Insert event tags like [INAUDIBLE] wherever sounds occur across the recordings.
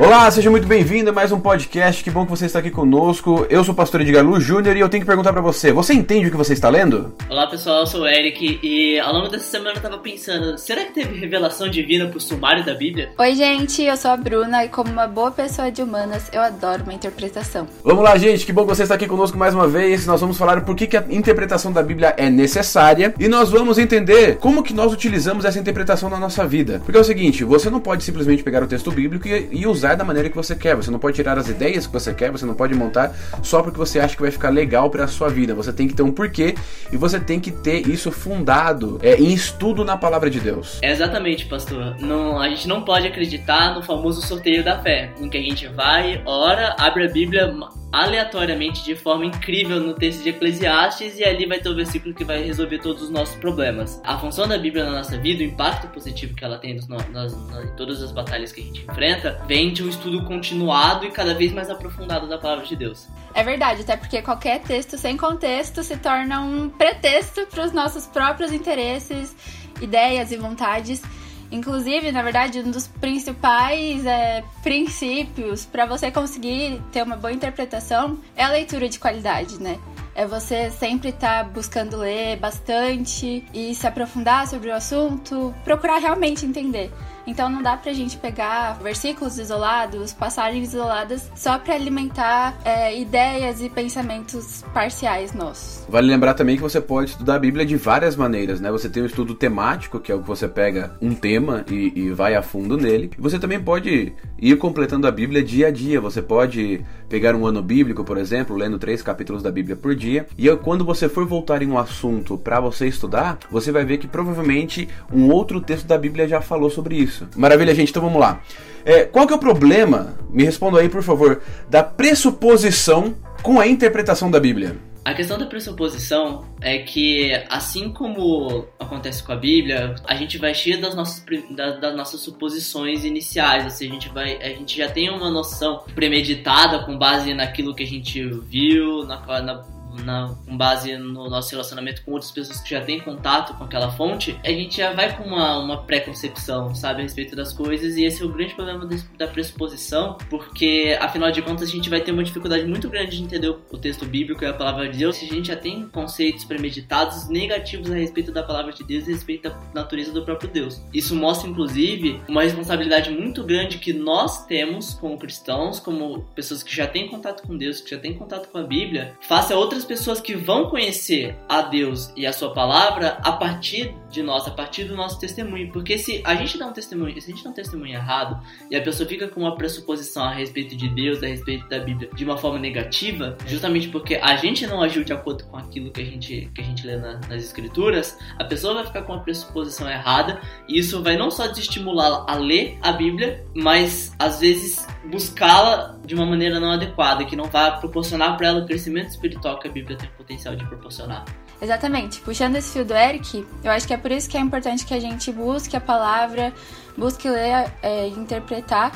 Olá, seja muito bem-vindo a mais um podcast. Que bom que você está aqui conosco. Eu sou o pastor Edgar Lu Júnior e eu tenho que perguntar para você: você entende o que você está lendo? Olá pessoal, eu sou o Eric e ao longo dessa semana eu tava pensando: será que teve revelação divina pro sumário da Bíblia? Oi, gente, eu sou a Bruna e, como uma boa pessoa de humanas, eu adoro uma interpretação. Vamos lá, gente, que bom que você está aqui conosco mais uma vez. Nós vamos falar por que, que a interpretação da Bíblia é necessária e nós vamos entender como que nós utilizamos essa interpretação na nossa vida. Porque é o seguinte: você não pode simplesmente pegar o texto bíblico e, e usar da maneira que você quer. Você não pode tirar as ideias que você quer, você não pode montar só porque você acha que vai ficar legal para a sua vida. Você tem que ter um porquê e você tem que ter isso fundado é, em estudo na palavra de Deus. Exatamente, pastor. Não, a gente não pode acreditar no famoso sorteio da fé, em que a gente vai, ora, abre a Bíblia aleatoriamente de forma incrível no texto de Eclesiastes e ali vai ter o versículo que vai resolver todos os nossos problemas. A função da Bíblia na nossa vida, o impacto positivo que ela tem nos, nas, nas, em todas as batalhas que a gente enfrenta, vem de um estudo continuado e cada vez mais aprofundado da palavra de Deus. É verdade, até porque qualquer texto sem contexto se torna um pretexto para os nossos próprios interesses, ideias e vontades. Inclusive, na verdade, um dos principais é, princípios para você conseguir ter uma boa interpretação é a leitura de qualidade, né? É você sempre estar tá buscando ler bastante e se aprofundar sobre o assunto, procurar realmente entender. Então não dá pra gente pegar versículos isolados, passagens isoladas, só para alimentar é, ideias e pensamentos parciais nossos. Vale lembrar também que você pode estudar a Bíblia de várias maneiras, né? Você tem o estudo temático, que é o que você pega um tema e, e vai a fundo nele. Você também pode ir completando a Bíblia dia a dia. Você pode pegar um ano bíblico, por exemplo, lendo três capítulos da Bíblia por dia. E quando você for voltar em um assunto para você estudar, você vai ver que provavelmente um outro texto da Bíblia já falou sobre isso isso. Maravilha, gente. Então vamos lá. É, qual que é o problema, me responda aí, por favor, da pressuposição com a interpretação da Bíblia? A questão da pressuposição é que, assim como acontece com a Bíblia, a gente vai cheio das nossas, das, das nossas suposições iniciais, assim, a gente, vai, a gente já tem uma noção premeditada com base naquilo que a gente viu, na, na na, com base no nosso relacionamento com outras pessoas que já têm contato com aquela fonte, a gente já vai com uma, uma pré-concepção, sabe, a respeito das coisas, e esse é o grande problema da pressuposição, porque afinal de contas a gente vai ter uma dificuldade muito grande de entender o texto bíblico e a palavra de Deus se a gente já tem conceitos premeditados negativos a respeito da palavra de Deus e a respeito da natureza do próprio Deus. Isso mostra, inclusive, uma responsabilidade muito grande que nós temos como cristãos, como pessoas que já têm contato com Deus, que já têm contato com a Bíblia, face a outras pessoas que vão conhecer a Deus e a sua palavra a partir de nós, a partir do nosso testemunho. Porque se a gente dá um testemunho, se a gente dá um testemunho errado e a pessoa fica com uma pressuposição a respeito de Deus, a respeito da Bíblia, de uma forma negativa, justamente porque a gente não agiu de acordo com aquilo que a gente, que a gente lê na, nas escrituras, a pessoa vai ficar com uma pressuposição errada e isso vai não só desestimulá-la a ler a Bíblia, mas às vezes buscá-la de uma maneira não adequada, que não vai proporcionar para ela o crescimento espiritual que a Bíblia tem o potencial de proporcionar. Exatamente. Puxando esse fio do Eric, eu acho que é por isso que é importante que a gente busque a palavra, busque ler é, e interpretar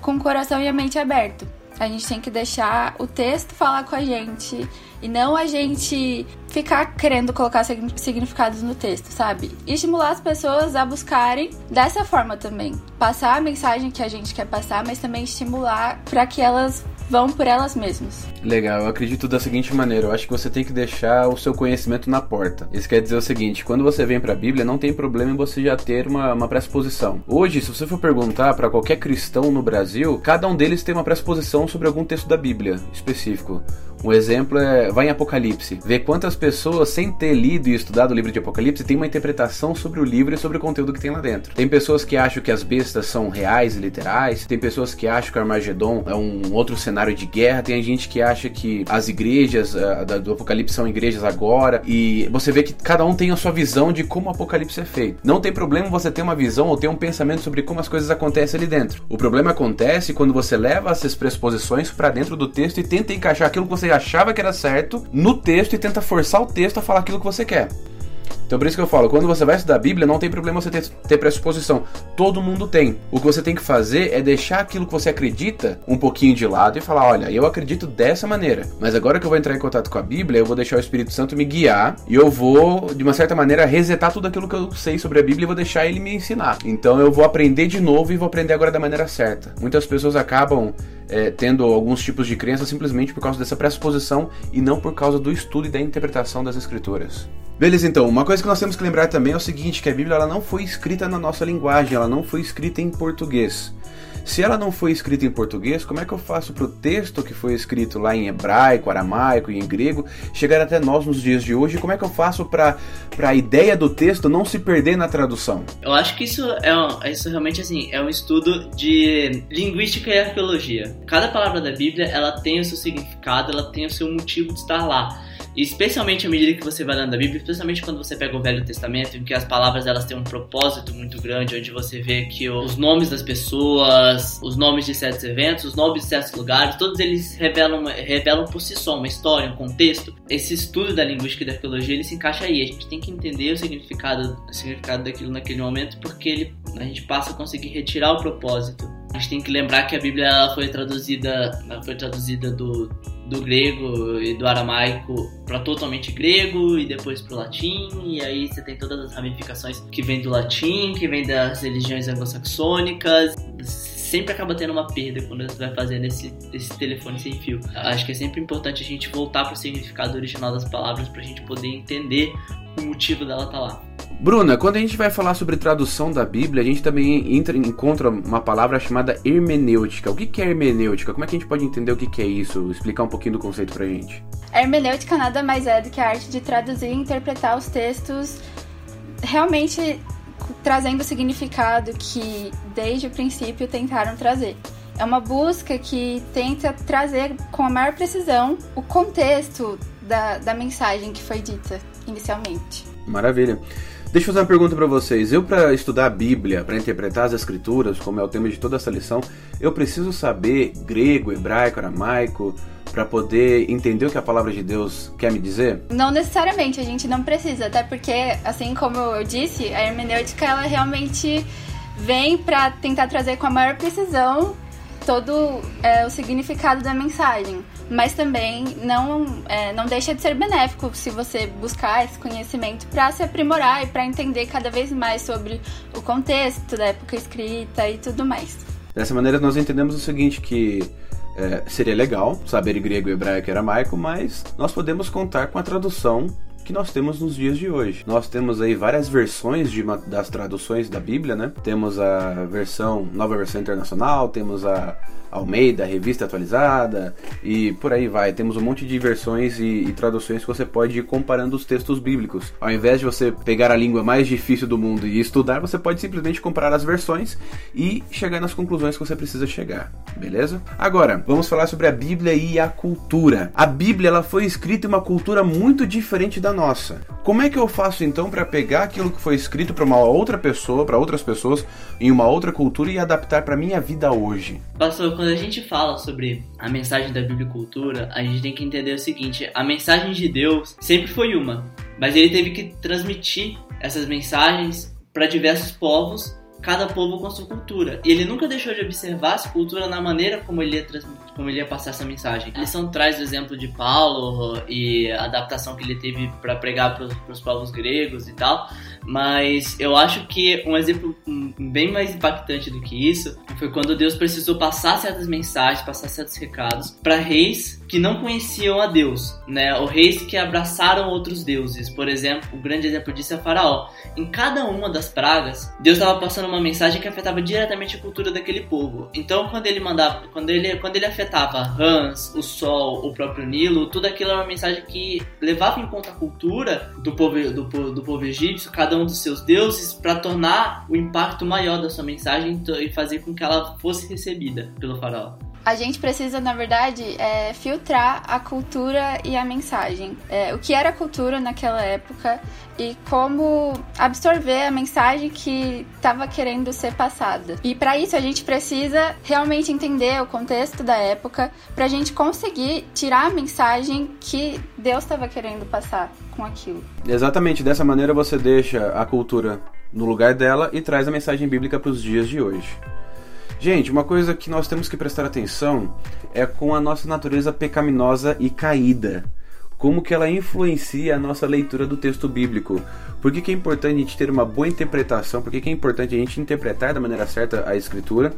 com o coração e a mente aberto. A gente tem que deixar o texto falar com a gente e não a gente ficar querendo colocar significados no texto, sabe? E estimular as pessoas a buscarem dessa forma também. Passar a mensagem que a gente quer passar, mas também estimular para que elas vão por elas mesmas. Legal, eu acredito da seguinte maneira: eu acho que você tem que deixar o seu conhecimento na porta. Isso quer dizer o seguinte: quando você vem para a Bíblia, não tem problema em você já ter uma, uma pressuposição. Hoje, se você for perguntar para qualquer cristão no Brasil, cada um deles tem uma pressuposição sobre algum texto da Bíblia específico. Um exemplo é vai em Apocalipse. Vê quantas pessoas, sem ter lido e estudado o livro de Apocalipse, tem uma interpretação sobre o livro e sobre o conteúdo que tem lá dentro. Tem pessoas que acham que as bestas são reais e literais, tem pessoas que acham que o Armagedon é um outro cenário de guerra, tem gente que acha que as igrejas uh, do Apocalipse são igrejas agora, e você vê que cada um tem a sua visão de como o Apocalipse é feito. Não tem problema você ter uma visão ou ter um pensamento sobre como as coisas acontecem ali dentro. O problema acontece quando você leva essas pressuposições para dentro do texto e tenta encaixar aquilo que achava que era certo no texto e tenta forçar o texto a falar aquilo que você quer. Então por isso que eu falo, quando você vai estudar a Bíblia, não tem problema você ter, ter pressuposição. Todo mundo tem. O que você tem que fazer é deixar aquilo que você acredita um pouquinho de lado e falar, olha, eu acredito dessa maneira. Mas agora que eu vou entrar em contato com a Bíblia, eu vou deixar o Espírito Santo me guiar e eu vou, de uma certa maneira, resetar tudo aquilo que eu sei sobre a Bíblia e vou deixar ele me ensinar. Então eu vou aprender de novo e vou aprender agora da maneira certa. Muitas pessoas acabam é, tendo alguns tipos de crença simplesmente por causa dessa pressuposição e não por causa do estudo e da interpretação das escrituras. Beleza, então, uma coisa que nós temos que lembrar também é o seguinte, que a Bíblia ela não foi escrita na nossa linguagem, ela não foi escrita em português. Se ela não foi escrita em português, como é que eu faço para o texto que foi escrito lá em hebraico, aramaico e em grego chegar até nós nos dias de hoje? Como é que eu faço para a ideia do texto não se perder na tradução? Eu acho que isso é um, isso realmente assim é um estudo de linguística e arqueologia. Cada palavra da Bíblia ela tem o seu significado, ela tem o seu motivo de estar lá especialmente à medida que você vai lendo a Bíblia, especialmente quando você pega o Velho Testamento, em que as palavras elas têm um propósito muito grande, onde você vê que os nomes das pessoas, os nomes de certos eventos, os nomes de certos lugares, todos eles revelam, revelam por si só uma história, um contexto. Esse estudo da linguística e da arqueologia ele se encaixa aí. A gente tem que entender o significado, o significado daquilo naquele momento, porque ele, a gente passa a conseguir retirar o propósito. A gente tem que lembrar que a Bíblia ela foi traduzida, ela foi traduzida do do grego e do aramaico para totalmente grego e depois para o latim e aí você tem todas as ramificações que vem do latim, que vem das religiões anglo-saxônicas. Sempre acaba tendo uma perda quando você vai fazendo esse, esse telefone sem fio. Acho que é sempre importante a gente voltar para o significado original das palavras para a gente poder entender o motivo dela estar tá lá. Bruna, quando a gente vai falar sobre tradução da Bíblia, a gente também entra, encontra uma palavra chamada hermenêutica. O que é hermenêutica? Como é que a gente pode entender o que é isso? Explicar um pouquinho do conceito pra gente. A hermenêutica nada mais é do que a arte de traduzir e interpretar os textos realmente trazendo o significado que desde o princípio tentaram trazer. É uma busca que tenta trazer com a maior precisão o contexto da, da mensagem que foi dita inicialmente. Maravilha. Deixa eu fazer uma pergunta para vocês. Eu, para estudar a Bíblia, para interpretar as Escrituras, como é o tema de toda essa lição, eu preciso saber grego, hebraico, aramaico, para poder entender o que a palavra de Deus quer me dizer? Não necessariamente, a gente não precisa, até porque, assim como eu disse, a hermenêutica ela realmente vem para tentar trazer com a maior precisão todo é, o significado da mensagem mas também não, é, não deixa de ser benéfico se você buscar esse conhecimento para se aprimorar e para entender cada vez mais sobre o contexto da época escrita e tudo mais. Dessa maneira, nós entendemos o seguinte: que é, seria legal saber grego, hebraico e aramaico, mas nós podemos contar com a tradução que nós temos nos dias de hoje. Nós temos aí várias versões de uma, das traduções da Bíblia, né? Temos a versão, nova versão internacional, temos a Almeida, revista atualizada e por aí vai. Temos um monte de versões e, e, traduções que você pode ir comparando os textos bíblicos. Ao invés de você pegar a língua mais difícil do mundo e estudar, você pode simplesmente comparar as versões e chegar nas conclusões que você precisa chegar, beleza? Agora, vamos falar sobre a Bíblia e a cultura. A Bíblia ela foi escrita em uma cultura muito diferente da nossa. Como é que eu faço então para pegar aquilo que foi escrito para uma outra pessoa, para outras pessoas em uma outra cultura e adaptar para minha vida hoje? Pastor, quando a gente fala sobre a mensagem da biblicultura, a gente tem que entender o seguinte: a mensagem de Deus sempre foi uma, mas ele teve que transmitir essas mensagens para diversos povos cada povo com sua cultura. E ele nunca deixou de observar essa cultura na maneira como ele ia, como ele ia passar essa mensagem. A lição traz o exemplo de Paulo e a adaptação que ele teve para pregar para os povos gregos e tal, mas eu acho que um exemplo bem mais impactante do que isso foi quando Deus precisou passar certas mensagens, passar certos recados para reis que não conheciam a Deus, né? Ou reis que abraçaram outros deuses. Por exemplo, o grande exemplo disso é Faraó. Em cada uma das pragas, Deus estava passando uma mensagem que afetava diretamente a cultura daquele povo. Então, quando ele mandava, quando ele, quando ele afetava rãs, o sol, o próprio Nilo, tudo aquilo era uma mensagem que levava em conta a cultura do povo do, do povo egípcio, cada um dos seus deuses, para tornar o impacto maior da sua mensagem e fazer com que ela fosse recebida pelo faraó. A gente precisa, na verdade, é, filtrar a cultura e a mensagem. É, o que era cultura naquela época e como absorver a mensagem que estava querendo ser passada. E para isso a gente precisa realmente entender o contexto da época para a gente conseguir tirar a mensagem que Deus estava querendo passar com aquilo. Exatamente, dessa maneira você deixa a cultura no lugar dela e traz a mensagem bíblica para os dias de hoje. Gente, uma coisa que nós temos que prestar atenção é com a nossa natureza pecaminosa e caída. Como que ela influencia a nossa leitura do texto bíblico. Por que, que é importante a gente ter uma boa interpretação? Por que, que é importante a gente interpretar da maneira certa a escritura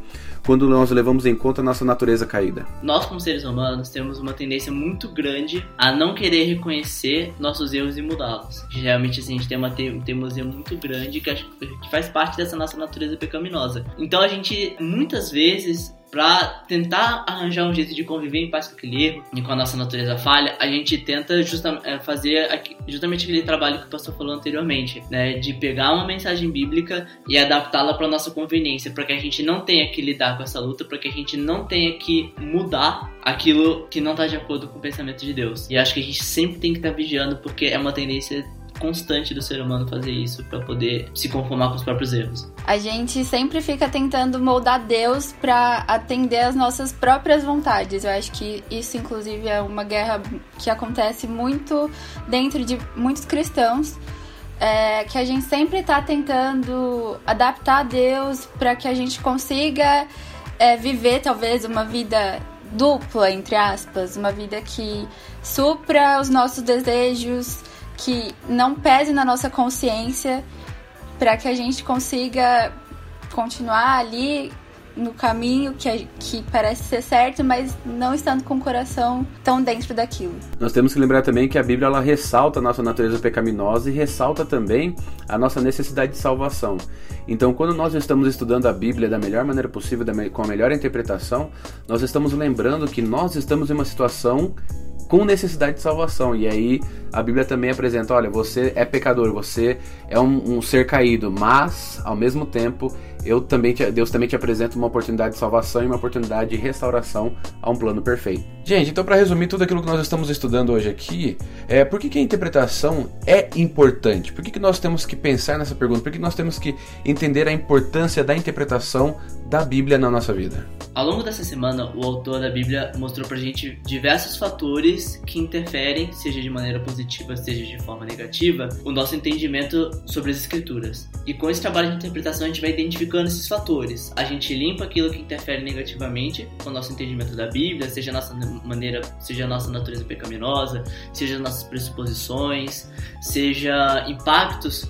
quando nós levamos em conta a nossa natureza caída? Nós, como seres humanos, temos uma tendência muito grande a não querer reconhecer nossos erros e mudá-los. Geralmente, assim, a gente tem uma teimosia muito grande que, que faz parte dessa nossa natureza pecaminosa. Então, a gente, muitas vezes, para tentar arranjar um jeito de conviver em paz com aquele erro e com a nossa natureza falha, a gente tenta justamente é, fazer justamente aquele trabalho que o pastor falou anteriormente, né, de pegar uma mensagem bíblica e adaptá-la para nossa conveniência, para que a gente não tenha que lidar com essa luta, para que a gente não tenha que mudar aquilo que não está de acordo com o pensamento de Deus. E acho que a gente sempre tem que estar tá vigiando porque é uma tendência constante do ser humano fazer isso para poder se conformar com os próprios erros. A gente sempre fica tentando moldar Deus para atender às nossas próprias vontades. Eu acho que isso, inclusive, é uma guerra que acontece muito dentro de muitos cristãos. É, que a gente sempre está tentando adaptar Deus para que a gente consiga é, viver talvez uma vida dupla, entre aspas, uma vida que supra os nossos desejos, que não pese na nossa consciência para que a gente consiga continuar ali no caminho que, que parece ser certo, mas não estando com o coração tão dentro daquilo. Nós temos que lembrar também que a Bíblia ela ressalta a nossa natureza pecaminosa e ressalta também a nossa necessidade de salvação. Então, quando nós estamos estudando a Bíblia da melhor maneira possível, com a melhor interpretação, nós estamos lembrando que nós estamos em uma situação com necessidade de salvação. E aí a Bíblia também apresenta: olha, você é pecador, você é um, um ser caído, mas ao mesmo tempo eu também te, Deus também te apresenta uma oportunidade de salvação e uma oportunidade de restauração a um plano perfeito. Gente, então para resumir tudo aquilo que nós estamos estudando hoje aqui, é por que, que a interpretação é importante? Por que, que nós temos que pensar nessa pergunta? Por que nós temos que entender a importância da interpretação da Bíblia na nossa vida? Ao longo dessa semana, o autor da Bíblia mostrou pra gente diversos fatores que interferem, seja de maneira positiva, seja de forma negativa, o nosso entendimento sobre as escrituras. E com esse trabalho de interpretação, a gente vai identificando esses fatores. A gente limpa aquilo que interfere negativamente com o nosso entendimento da Bíblia, seja a nossa maneira, seja a nossa natureza pecaminosa, seja as nossas pressuposições, seja impactos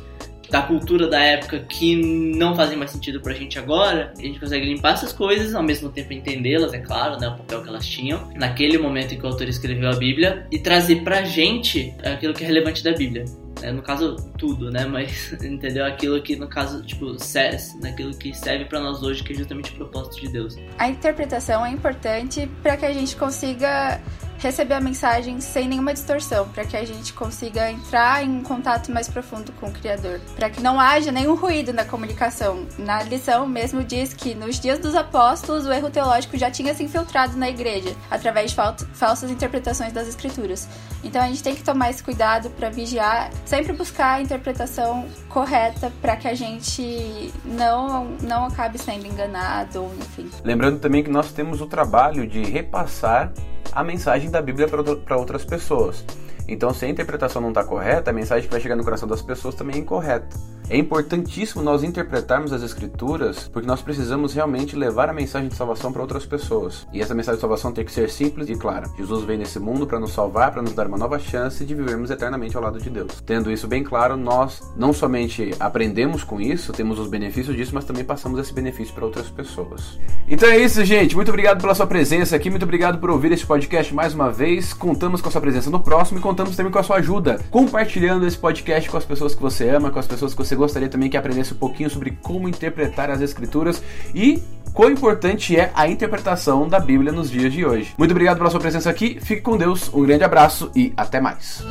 da cultura da época que não fazem mais sentido pra gente agora, a gente consegue limpar essas coisas, ao mesmo tempo entendê-las, é claro, né, o papel que elas tinham, naquele momento em que o autor escreveu a Bíblia, e trazer pra gente aquilo que é relevante da Bíblia. É, no caso, tudo, né? Mas, [LAUGHS] entendeu? Aquilo que, no caso, tipo, serve, naquilo que serve para nós hoje, que é justamente o propósito de Deus. A interpretação é importante para que a gente consiga receber a mensagem sem nenhuma distorção, para que a gente consiga entrar em um contato mais profundo com o Criador, para que não haja nenhum ruído na comunicação. Na lição mesmo diz que nos dias dos apóstolos o erro teológico já tinha se infiltrado na igreja através de falsas interpretações das escrituras. Então a gente tem que tomar esse cuidado para vigiar, sempre buscar a interpretação correta para que a gente não não acabe sendo enganado enfim. Lembrando também que nós temos o trabalho de repassar a mensagem da Bíblia para outras pessoas. Então, se a interpretação não está correta, a mensagem que vai chegar no coração das pessoas também é incorreta. É importantíssimo nós interpretarmos as escrituras, porque nós precisamos realmente levar a mensagem de salvação para outras pessoas. E essa mensagem de salvação tem que ser simples e clara. Jesus veio nesse mundo para nos salvar, para nos dar uma nova chance de vivermos eternamente ao lado de Deus. Tendo isso bem claro, nós não somente aprendemos com isso, temos os benefícios disso, mas também passamos esse benefício para outras pessoas. Então é isso, gente. Muito obrigado pela sua presença aqui, muito obrigado por ouvir esse podcast mais uma vez. Contamos com a sua presença no próximo e contamos também com a sua ajuda, compartilhando esse podcast com as pessoas que você ama, com as pessoas que você gostaria também que aprendesse um pouquinho sobre como interpretar as escrituras e quão importante é a interpretação da Bíblia nos dias de hoje. Muito obrigado pela sua presença aqui, fique com Deus, um grande abraço e até mais.